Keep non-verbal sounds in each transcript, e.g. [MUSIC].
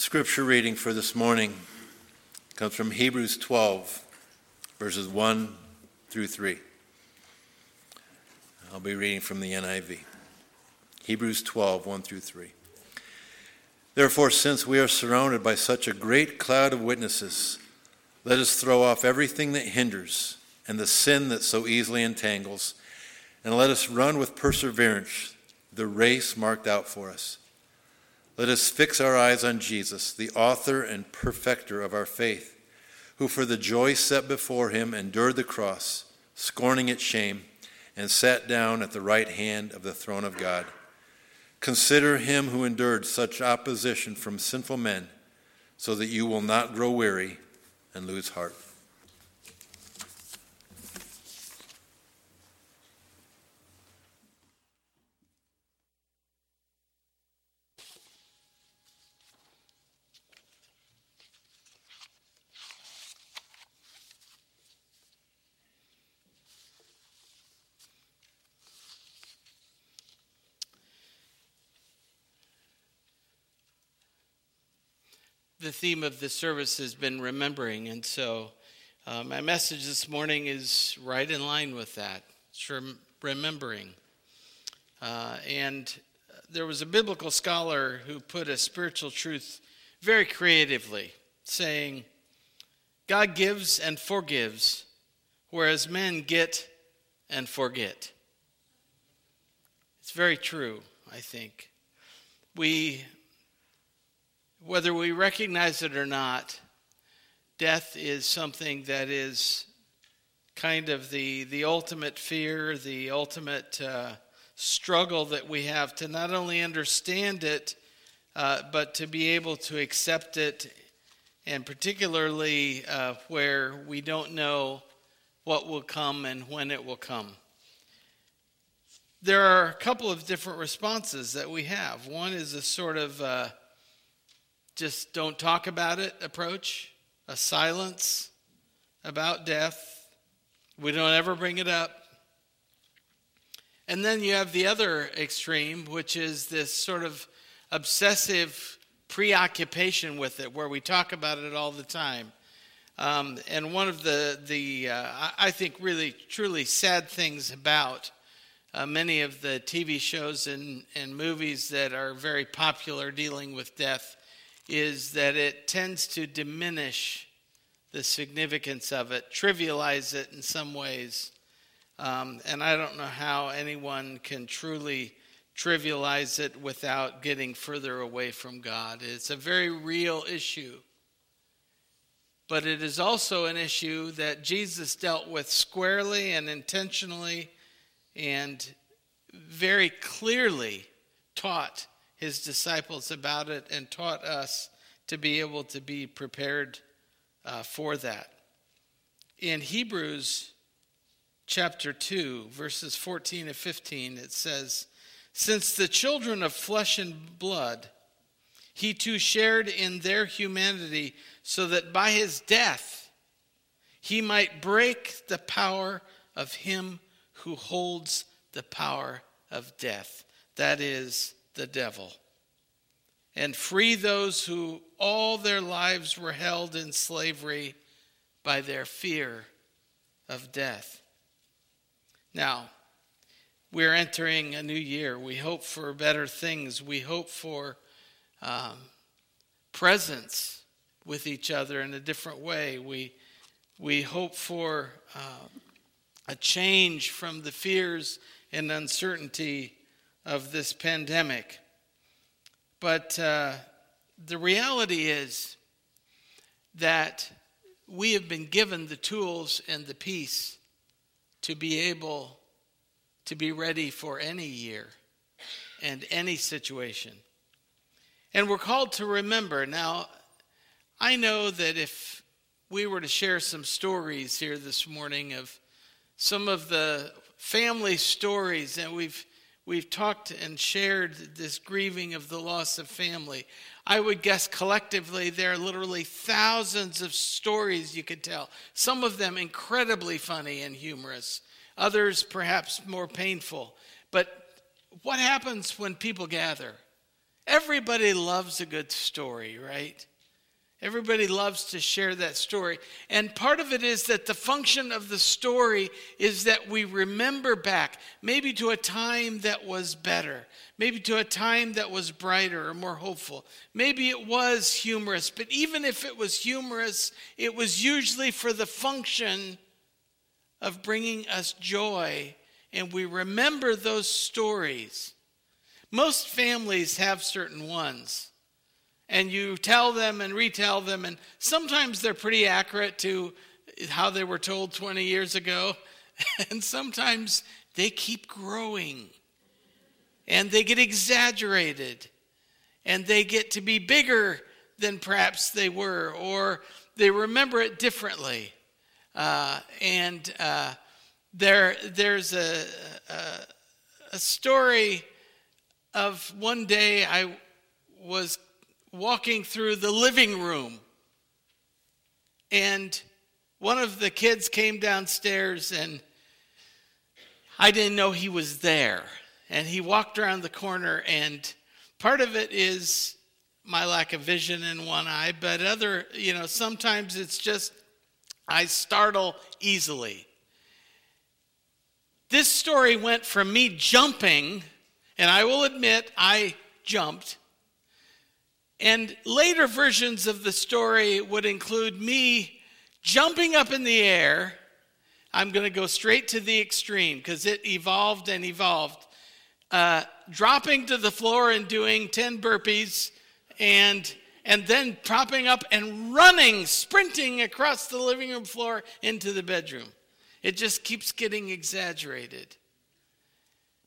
The scripture reading for this morning comes from Hebrews 12, verses 1 through 3. I'll be reading from the NIV. Hebrews 12, 1 through 3. Therefore, since we are surrounded by such a great cloud of witnesses, let us throw off everything that hinders and the sin that so easily entangles, and let us run with perseverance the race marked out for us. Let us fix our eyes on Jesus, the author and perfecter of our faith, who for the joy set before him endured the cross, scorning its shame, and sat down at the right hand of the throne of God. Consider him who endured such opposition from sinful men, so that you will not grow weary and lose heart. The theme of the service has been remembering. And so uh, my message this morning is right in line with that. It's rem- remembering. Uh, and there was a biblical scholar who put a spiritual truth very creatively, saying, God gives and forgives, whereas men get and forget. It's very true, I think. We whether we recognize it or not, death is something that is kind of the, the ultimate fear, the ultimate uh, struggle that we have to not only understand it, uh, but to be able to accept it, and particularly uh, where we don't know what will come and when it will come. There are a couple of different responses that we have. One is a sort of uh, just don't talk about it approach, a silence about death. We don't ever bring it up. And then you have the other extreme, which is this sort of obsessive preoccupation with it, where we talk about it all the time. Um, and one of the, the uh, I think, really, truly sad things about uh, many of the TV shows and, and movies that are very popular dealing with death is that it tends to diminish the significance of it, trivialize it in some ways. Um, and I don't know how anyone can truly trivialize it without getting further away from God. It's a very real issue. But it is also an issue that Jesus dealt with squarely and intentionally and very clearly taught his disciples about it and taught us to be able to be prepared uh, for that. In Hebrews chapter 2, verses 14 and 15, it says, Since the children of flesh and blood, he too shared in their humanity, so that by his death he might break the power of him who holds the power of death. That is, the devil and free those who all their lives were held in slavery by their fear of death. Now, we're entering a new year. We hope for better things. We hope for um, presence with each other in a different way. We, we hope for uh, a change from the fears and uncertainty of this pandemic. But uh, the reality is that we have been given the tools and the peace to be able to be ready for any year and any situation. And we're called to remember. Now, I know that if we were to share some stories here this morning of some of the family stories that we've we've talked and shared this grieving of the loss of family. I would guess collectively there are literally thousands of stories you could tell, some of them incredibly funny and humorous, others perhaps more painful. But what happens when people gather? everybody loves a good story, right? Everybody loves to share that story. And part of it is that the function of the story is that we remember back, maybe to a time that was better, maybe to a time that was brighter or more hopeful. Maybe it was humorous, but even if it was humorous, it was usually for the function of bringing us joy. And we remember those stories. Most families have certain ones and you tell them and retell them, and sometimes they're pretty accurate to how they were told 20 years ago, [LAUGHS] and sometimes they keep growing and they get exaggerated and they get to be bigger than perhaps they were, or they remember it differently. Uh, and uh, there, there's a, a, a story of one day I was walking through the living room. And one of the kids came downstairs, and I didn't know he was there. And he walked around the corner, and part of it is my lack of vision in one eye, but other, you know, sometimes it's just I startle easily. This story went from me jumping, and I will admit I jumped, and later versions of the story would include me jumping up in the air. I'm going to go straight to the extreme because it evolved and evolved. Uh, dropping to the floor and doing 10 burpees and and then propping up and running, sprinting across the living room floor into the bedroom. It just keeps getting exaggerated.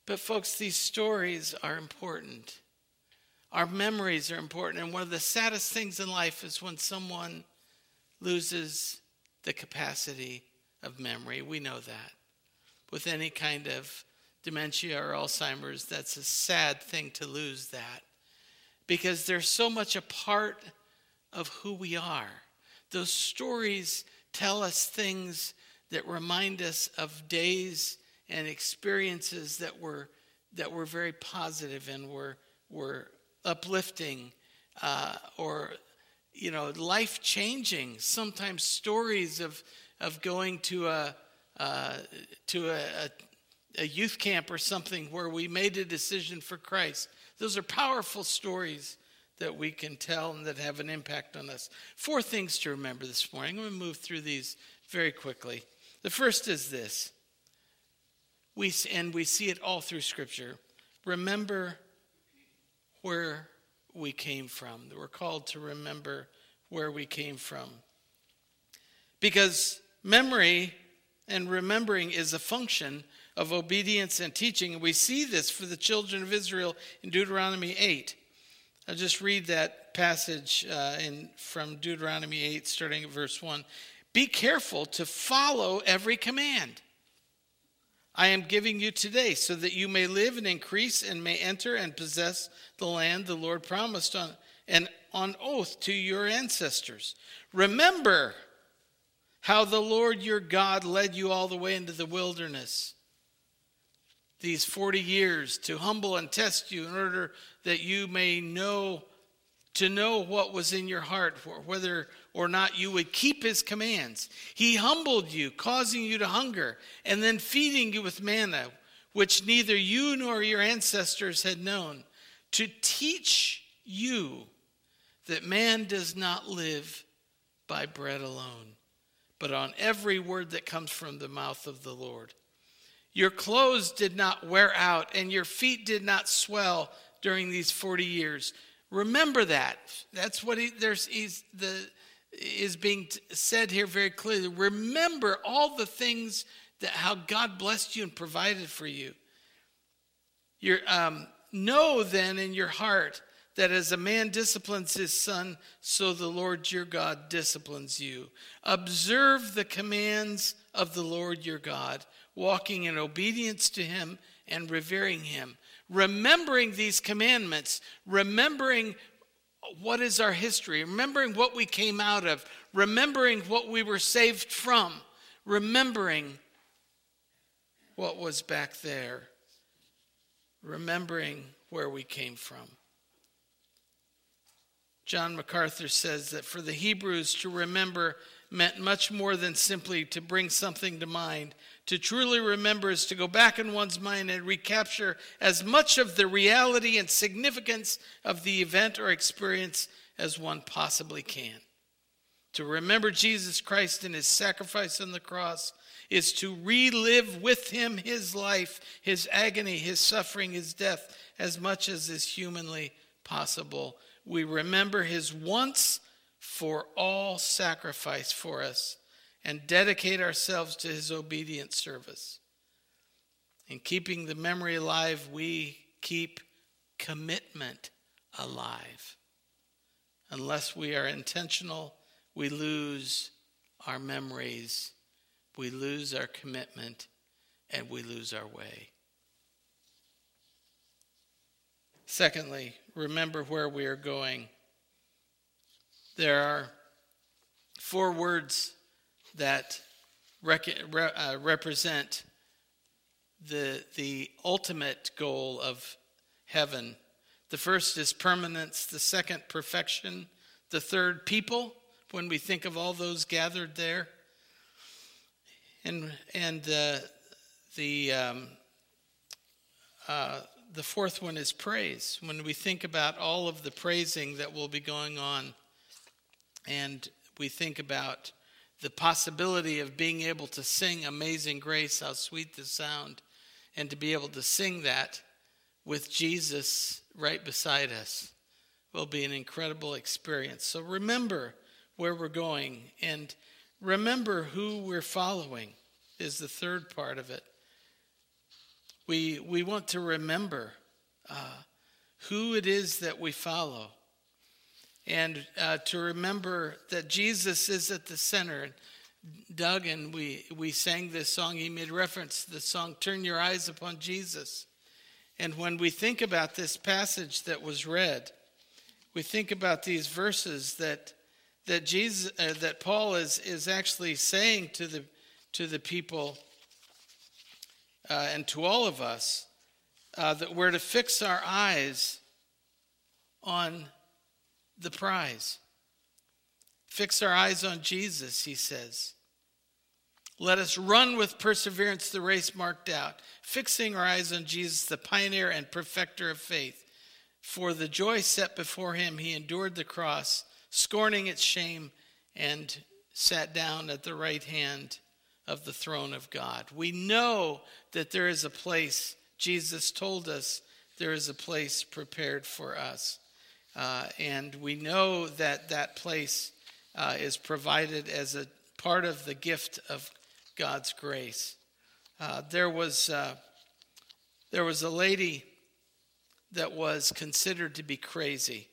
But, folks, these stories are important. Our memories are important. And one of the saddest things in life is when someone loses the capacity of memory. We know that. With any kind of dementia or Alzheimer's, that's a sad thing to lose that because they're so much a part of who we are. Those stories tell us things that remind us of days and experiences that were that were very positive and were were uplifting uh, or you know life changing sometimes stories of of going to a uh, to a, a, a youth camp or something where we made a decision for Christ. Those are powerful stories that we can tell and that have an impact on us. Four things to remember this morning. I'm going to move through these very quickly. The first is this. We and we see it all through scripture. Remember where we came from. We're called to remember where we came from. Because memory and remembering is a function of obedience and teaching. And we see this for the children of Israel in Deuteronomy 8. I'll just read that passage uh, in, from Deuteronomy 8, starting at verse 1. Be careful to follow every command I am giving you today, so that you may live and increase and may enter and possess the land the Lord promised on and on oath to your ancestors. Remember how the Lord your God led you all the way into the wilderness these 40 years to humble and test you in order that you may know to know what was in your heart, whether or not you would keep his commands. He humbled you, causing you to hunger, and then feeding you with manna, which neither you nor your ancestors had known, to teach you that man does not live by bread alone, but on every word that comes from the mouth of the Lord. Your clothes did not wear out, and your feet did not swell during these 40 years. Remember that. That's what he, there's, he's, the, is being said here very clearly. Remember all the things that how God blessed you and provided for you. you um, know then in your heart that as a man disciplines his son, so the Lord your God disciplines you. Observe the commands of the Lord your God, walking in obedience to him and revering him remembering these commandments, remembering what is our history, remembering what we came out of, remembering what we were saved from, remembering what was back there, remembering where we came from. John MacArthur says that for the Hebrews to remember meant much more than simply to bring something to mind. To truly remember is to go back in one's mind and recapture as much of the reality and significance of the event or experience as one possibly can. To remember Jesus Christ and his sacrifice on the cross is to relive with him his life, his agony, his suffering, his death, as much as is humanly possible. We remember his once for all sacrifice for us and dedicate ourselves to his obedient service. In keeping the memory alive, we keep commitment alive. Unless we are intentional, we lose our memories, we lose our commitment, and we lose our way. Secondly, remember where we are going. There are four words that rec- re- uh, represent the, the ultimate goal of heaven. The first is permanence, the second, perfection, the third, people, when we think of all those gathered there. And, and uh, the, um, uh, the fourth one is praise. When we think about all of the praising that will be going on, and we think about the possibility of being able to sing Amazing Grace, how sweet the sound, and to be able to sing that with Jesus right beside us will be an incredible experience. So remember where we're going and remember who we're following is the third part of it. We, we want to remember uh, who it is that we follow and uh, to remember that Jesus is at the center. Doug and we, we sang this song, he made reference to the song, Turn Your Eyes Upon Jesus. And when we think about this passage that was read, we think about these verses that that Jesus uh, that Paul is is actually saying to the to the people uh, and to all of us uh, that we're to fix our eyes on the prize. Fix our eyes on Jesus, he says. Let us run with perseverance the race marked out, fixing our eyes on Jesus, the pioneer and perfecter of faith. For the joy set before him, he endured the cross, scorning its shame, and sat down at the right hand of the throne of God. We know that there is a place, Jesus told us, there is a place prepared for us. Uh, and we know that that place uh, is provided as a part of the gift of God's grace. Uh, there was uh, there was a lady that was considered to be crazy,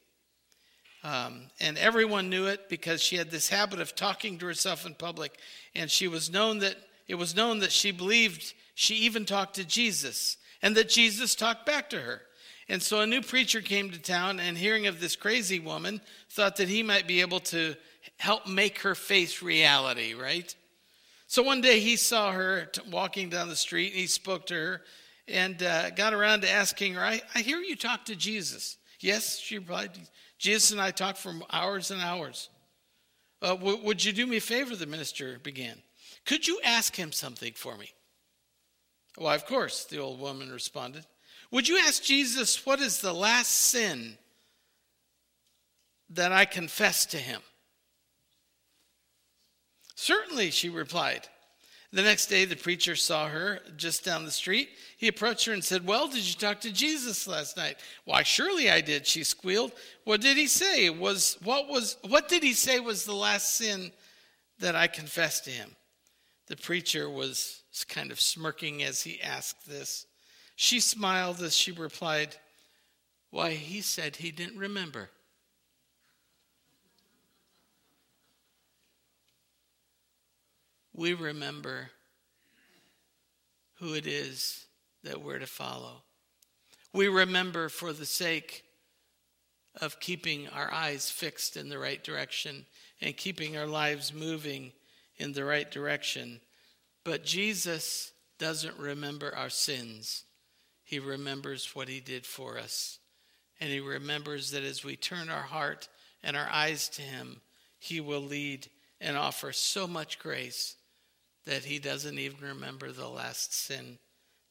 um, and everyone knew it because she had this habit of talking to herself in public, and she was known that it was known that she believed she even talked to Jesus, and that Jesus talked back to her. And so a new preacher came to town and hearing of this crazy woman thought that he might be able to help make her face reality, right? So one day he saw her t- walking down the street and he spoke to her and uh, got around to asking her, I, I hear you talk to Jesus. Yes, she replied. Jesus and I talked for hours and hours. Uh, w- would you do me a favor? The minister began. Could you ask him something for me? Why, of course, the old woman responded. Would you ask Jesus, what is the last sin that I confess to him? Certainly, she replied. The next day, the preacher saw her just down the street. He approached her and said, Well, did you talk to Jesus last night? Why, surely I did, she squealed. What did he say? Was what was what did he say was the last sin that I confessed to him? The preacher was kind of smirking as he asked this. She smiled as she replied, Why, he said he didn't remember. We remember who it is that we're to follow. We remember for the sake of keeping our eyes fixed in the right direction and keeping our lives moving in the right direction. But Jesus doesn't remember our sins. He remembers what He did for us. And He remembers that as we turn our heart and our eyes to Him, He will lead and offer so much grace that He doesn't even remember the last sin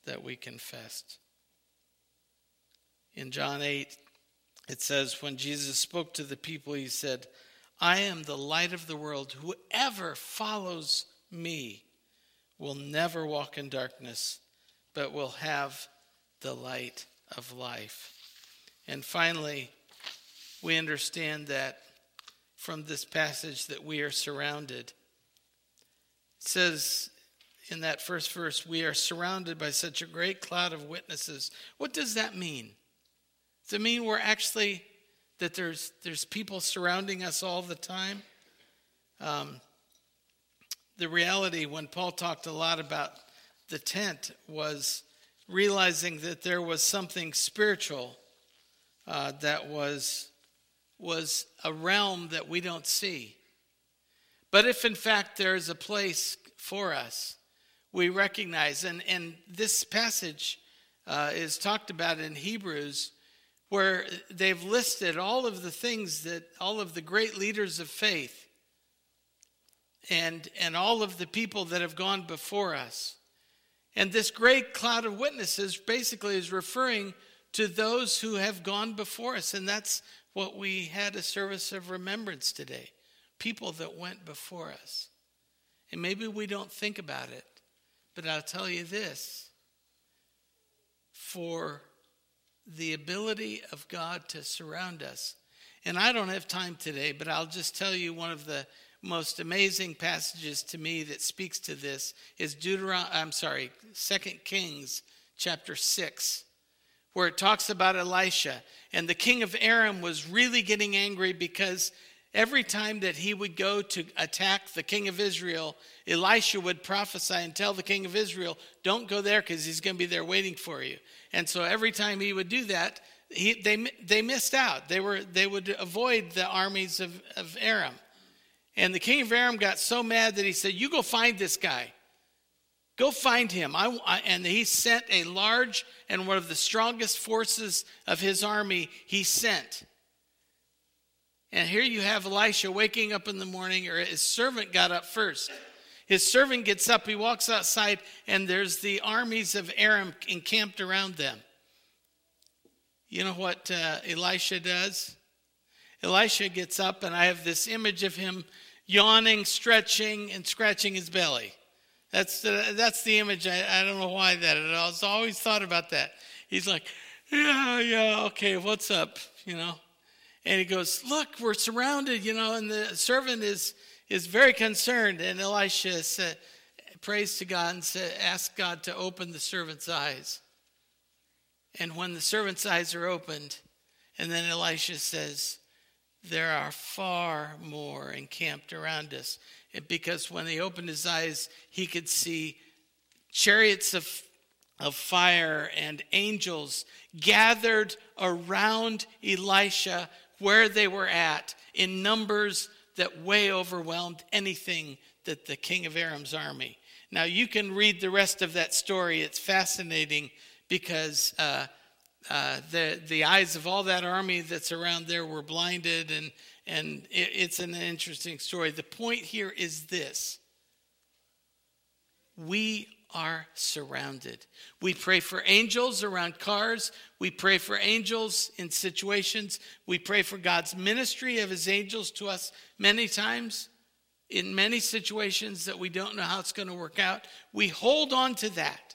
that we confessed. In John 8, it says, When Jesus spoke to the people, He said, I am the light of the world. Whoever follows me will never walk in darkness, but will have the light of life. And finally, we understand that from this passage that we are surrounded. It says in that first verse, we are surrounded by such a great cloud of witnesses. What does that mean? Does it mean we're actually that there's there's people surrounding us all the time? Um, the reality when Paul talked a lot about the tent was realizing that there was something spiritual uh, that was, was a realm that we don't see. But if in fact there is a place for us, we recognize, and, and this passage uh, is talked about in Hebrews, where they've listed all of the things that all of the great leaders of faith and, and all of the people that have gone before us. And this great cloud of witnesses basically is referring to those who have gone before us. And that's what we had a service of remembrance today people that went before us. And maybe we don't think about it, but I'll tell you this for the ability of God to surround us. And I don't have time today, but I'll just tell you one of the most amazing passages to me that speaks to this is Deuteronomy, I'm sorry, 2 Kings chapter 6 where it talks about Elisha and the king of Aram was really getting angry because every time that he would go to attack the king of Israel Elisha would prophesy and tell the king of Israel don't go there cuz he's going to be there waiting for you and so every time he would do that he, they, they missed out. They, were, they would avoid the armies of, of Aram. And the king of Aram got so mad that he said, You go find this guy. Go find him. I, I, and he sent a large and one of the strongest forces of his army, he sent. And here you have Elisha waking up in the morning, or his servant got up first. His servant gets up, he walks outside, and there's the armies of Aram encamped around them. You know what uh, Elisha does? Elisha gets up, and I have this image of him yawning, stretching, and scratching his belly. That's the, that's the image. I, I don't know why that. I was always thought about that. He's like, yeah, yeah, okay, what's up? You know? And he goes, look, we're surrounded, you know, and the servant is is very concerned. And Elisha said, prays to God and said, ask God to open the servant's eyes. And when the servant's eyes are opened, and then Elisha says, there are far more encamped around us. And Because when he opened his eyes, he could see chariots of, of fire and angels gathered around Elisha where they were at in numbers that way overwhelmed anything that the king of Aram's army. Now, you can read the rest of that story. It's fascinating because uh, uh, the, the eyes of all that army that's around there were blinded, and, and it, it's an interesting story. The point here is this we are surrounded. We pray for angels around cars. We pray for angels in situations. We pray for God's ministry of his angels to us many times in many situations that we don't know how it's going to work out. We hold on to that.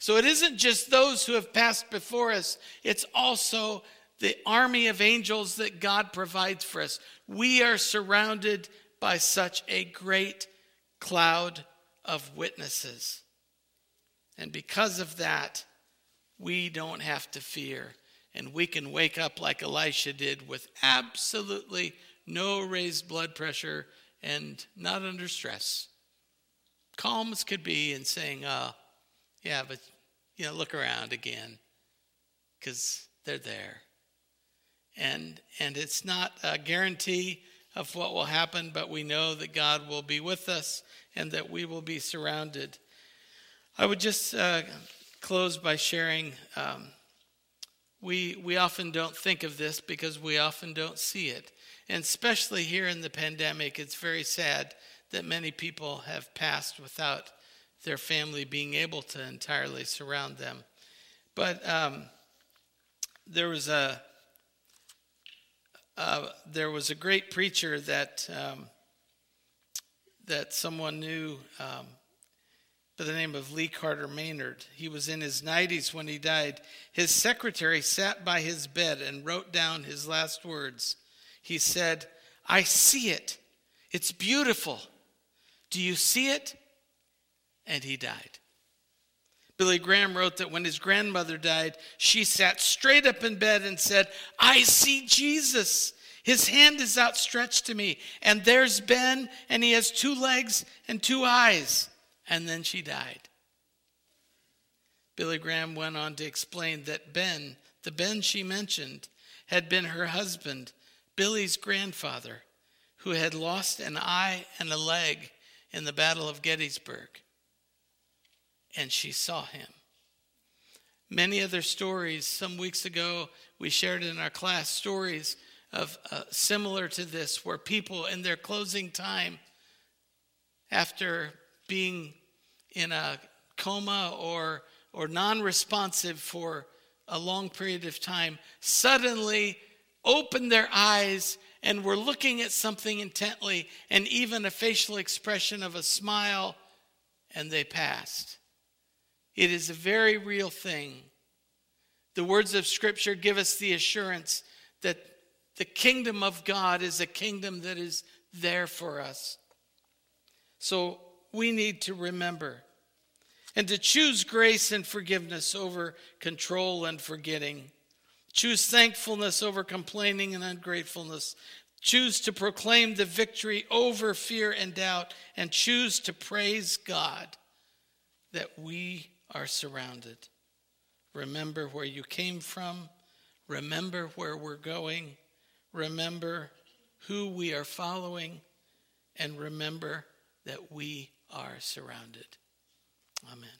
So it isn't just those who have passed before us, it's also the army of angels that God provides for us. We are surrounded by such a great cloud of witnesses. And because of that, we don't have to fear. And we can wake up like Elisha did with absolutely no raised blood pressure and not under stress. Calm as could be and saying, uh, yeah, but you know, look around again because they're there. And and it's not a guarantee of what will happen, but we know that God will be with us and that we will be surrounded. I would just uh, close by sharing. Um, we we often don't think of this because we often don't see it, And especially here in the pandemic, it's very sad that many people have passed without their family being able to entirely surround them. But um, there was a uh, there was a great preacher that um, that someone knew um, by the name of Lee Carter Maynard. He was in his 90s when he died. His secretary sat by his bed and wrote down his last words. He said, "I see it. It's beautiful. Do you see it?" And he died. Billy Graham wrote that when his grandmother died, she sat straight up in bed and said, I see Jesus. His hand is outstretched to me. And there's Ben, and he has two legs and two eyes. And then she died. Billy Graham went on to explain that Ben, the Ben she mentioned, had been her husband, Billy's grandfather, who had lost an eye and a leg in the Battle of Gettysburg and she saw him. Many other stories, some weeks ago, we shared in our class stories of uh, similar to this, where people in their closing time, after being in a coma or, or non responsive for a long period of time, suddenly opened their eyes and were looking at something intently, and even a facial expression of a smile, and they passed. It is a very real thing. The words of Scripture give us the assurance that the kingdom of God is a kingdom that is there for us. So we need to remember and to choose grace and forgiveness over control and forgetting. Choose thankfulness over complaining and ungratefulness. Choose to proclaim the victory over fear and doubt, and choose to praise God that we are surrounded. Remember where you came from. Remember where we're going. Remember who we are following. And remember that we are surrounded. Amen.